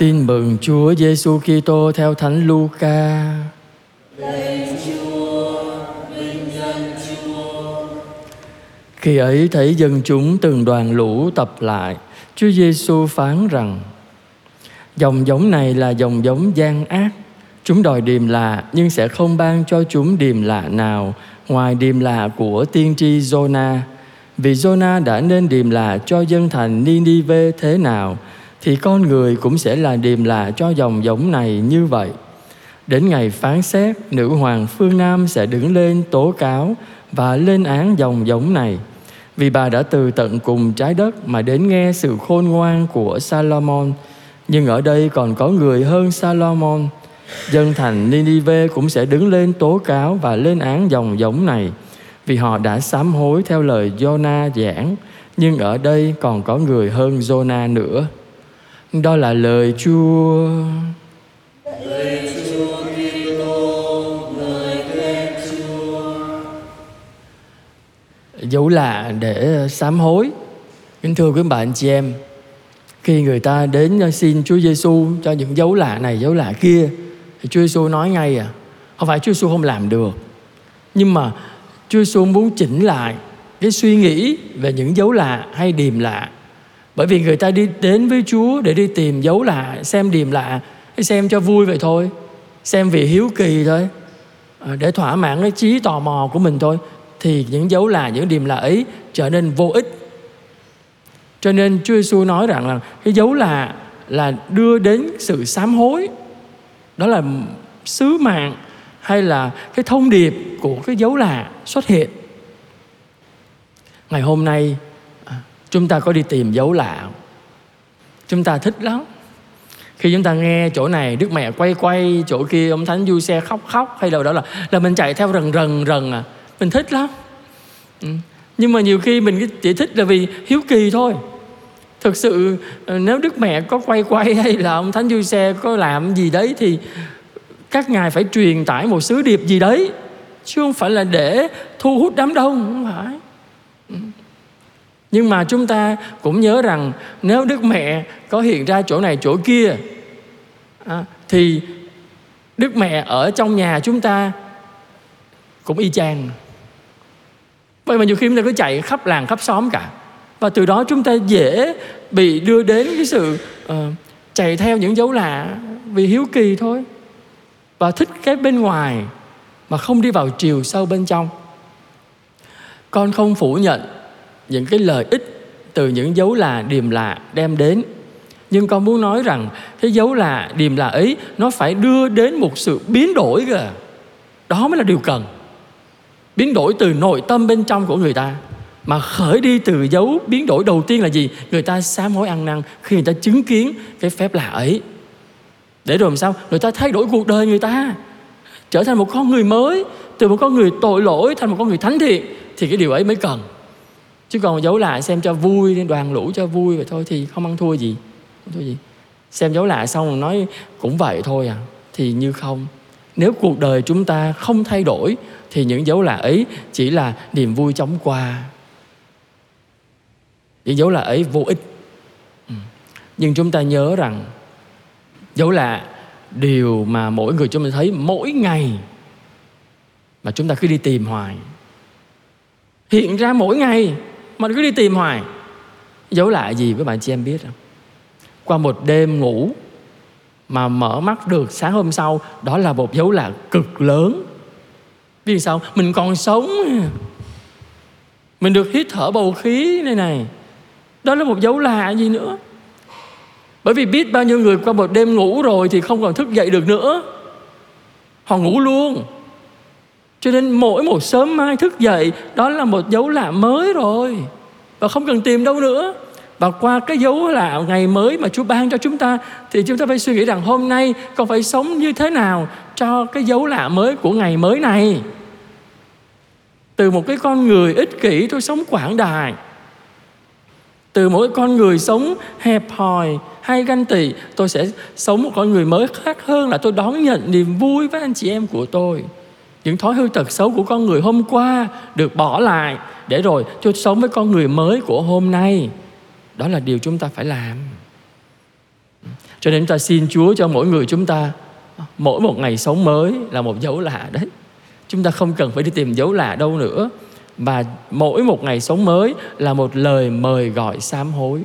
Tin mừng Chúa Giêsu Kitô theo Thánh Luca. Khi ấy thấy dân chúng từng đoàn lũ tập lại, Chúa Giêsu phán rằng: Dòng giống này là dòng giống gian ác. Chúng đòi điềm lạ nhưng sẽ không ban cho chúng điềm lạ nào ngoài điềm lạ của tiên tri Jonah. Vì Jonah đã nên điềm lạ cho dân thành Ninive thế nào thì con người cũng sẽ là điềm lạ cho dòng giống này như vậy. Đến ngày phán xét, nữ hoàng phương Nam sẽ đứng lên tố cáo và lên án dòng giống này. Vì bà đã từ tận cùng trái đất mà đến nghe sự khôn ngoan của Salomon. Nhưng ở đây còn có người hơn Salomon. Dân thành Ninive cũng sẽ đứng lên tố cáo và lên án dòng giống này. Vì họ đã sám hối theo lời Jonah giảng. Nhưng ở đây còn có người hơn Jonah nữa. Đó là lời Chúa. Lời Chúa Dấu lạ để sám hối. Kính thưa quý bạn chị em, khi người ta đến xin Chúa Giêsu cho những dấu lạ này, dấu lạ kia, thì Chúa Giêsu nói ngay à, không phải Chúa Giêsu không làm được, nhưng mà Chúa Giêsu muốn chỉnh lại cái suy nghĩ về những dấu lạ hay điềm lạ bởi vì người ta đi đến với Chúa để đi tìm dấu lạ, xem điềm lạ xem cho vui vậy thôi. Xem vì hiếu kỳ thôi. À, để thỏa mãn cái trí tò mò của mình thôi, thì những dấu lạ, những điềm lạ ấy trở nên vô ích. Cho nên Chúa Giêsu nói rằng là cái dấu lạ là đưa đến sự sám hối. Đó là sứ mạng hay là cái thông điệp của cái dấu lạ xuất hiện. Ngày hôm nay chúng ta có đi tìm dấu lạ. Chúng ta thích lắm. Khi chúng ta nghe chỗ này, đức mẹ quay quay chỗ kia, ông thánh du xe khóc khóc, hay đâu đó là là mình chạy theo rần rần rần à. Mình thích lắm. Ừ. nhưng mà nhiều khi mình chỉ thích là vì hiếu kỳ thôi. Thực sự ờ, nếu đức mẹ có quay quay hay là ông thánh du xe có làm gì đấy thì các ngài phải truyền tải một sứ điệp gì đấy, chứ không phải là để thu hút đám đông, không phải nhưng mà chúng ta cũng nhớ rằng nếu đức mẹ có hiện ra chỗ này chỗ kia à, thì đức mẹ ở trong nhà chúng ta cũng y chang. Vậy mà nhiều khi chúng ta cứ chạy khắp làng khắp xóm cả. Và từ đó chúng ta dễ bị đưa đến cái sự uh, chạy theo những dấu lạ vì hiếu kỳ thôi. Và thích cái bên ngoài mà không đi vào chiều sâu bên trong. Con không phủ nhận những cái lợi ích từ những dấu là, điềm lạ đem đến. Nhưng con muốn nói rằng cái dấu là, điềm lạ ấy, nó phải đưa đến một sự biến đổi kìa. Đó mới là điều cần. Biến đổi từ nội tâm bên trong của người ta. Mà khởi đi từ dấu biến đổi đầu tiên là gì? Người ta sám hối ăn năn khi người ta chứng kiến cái phép lạ ấy. Để rồi làm sao? Người ta thay đổi cuộc đời người ta. Trở thành một con người mới, từ một con người tội lỗi thành một con người thánh thiện, thì cái điều ấy mới cần chứ còn dấu lạ xem cho vui, đoàn lũ cho vui vậy thôi thì không ăn thua gì. Không thua gì. Xem dấu lạ xong rồi nói cũng vậy thôi à thì như không. Nếu cuộc đời chúng ta không thay đổi thì những dấu lạ ấy chỉ là niềm vui chóng qua. Những dấu lạ ấy vô ích. Ừ. Nhưng chúng ta nhớ rằng dấu lạ điều mà mỗi người chúng ta thấy mỗi ngày mà chúng ta cứ đi tìm hoài. Hiện ra mỗi ngày mà cứ đi tìm hoài. Dấu lạ gì với bạn chị em biết không qua một đêm ngủ mà mở mắt được sáng hôm sau, đó là một dấu lạ cực lớn. Vì sao? Mình còn sống. Mình được hít thở bầu khí này này. Đó là một dấu lạ gì nữa? Bởi vì biết bao nhiêu người qua một đêm ngủ rồi thì không còn thức dậy được nữa. Họ ngủ luôn. Cho nên mỗi một sớm mai thức dậy, đó là một dấu lạ mới rồi và không cần tìm đâu nữa và qua cái dấu lạ ngày mới mà Chúa ban cho chúng ta, thì chúng ta phải suy nghĩ rằng hôm nay con phải sống như thế nào cho cái dấu lạ mới của ngày mới này. Từ một cái con người ích kỷ tôi sống quảng đại. Từ mỗi con người sống hẹp hòi, hay ganh tị, tôi sẽ sống một con người mới khác hơn là tôi đón nhận niềm vui với anh chị em của tôi những thói hư tật xấu của con người hôm qua được bỏ lại để rồi cho sống với con người mới của hôm nay. Đó là điều chúng ta phải làm. Cho nên chúng ta xin Chúa cho mỗi người chúng ta, mỗi một ngày sống mới là một dấu lạ đấy. Chúng ta không cần phải đi tìm dấu lạ đâu nữa. Mà mỗi một ngày sống mới là một lời mời gọi sám hối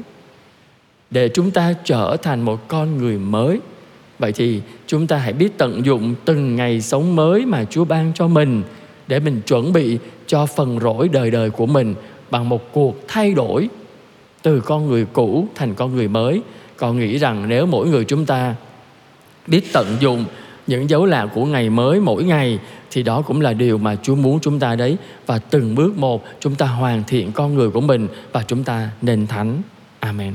để chúng ta trở thành một con người mới vậy thì chúng ta hãy biết tận dụng từng ngày sống mới mà chúa ban cho mình để mình chuẩn bị cho phần rỗi đời đời của mình bằng một cuộc thay đổi từ con người cũ thành con người mới còn nghĩ rằng nếu mỗi người chúng ta biết tận dụng những dấu lạ của ngày mới mỗi ngày thì đó cũng là điều mà Chúa muốn chúng ta đấy và từng bước một chúng ta hoàn thiện con người của mình và chúng ta nên thánh. Amen.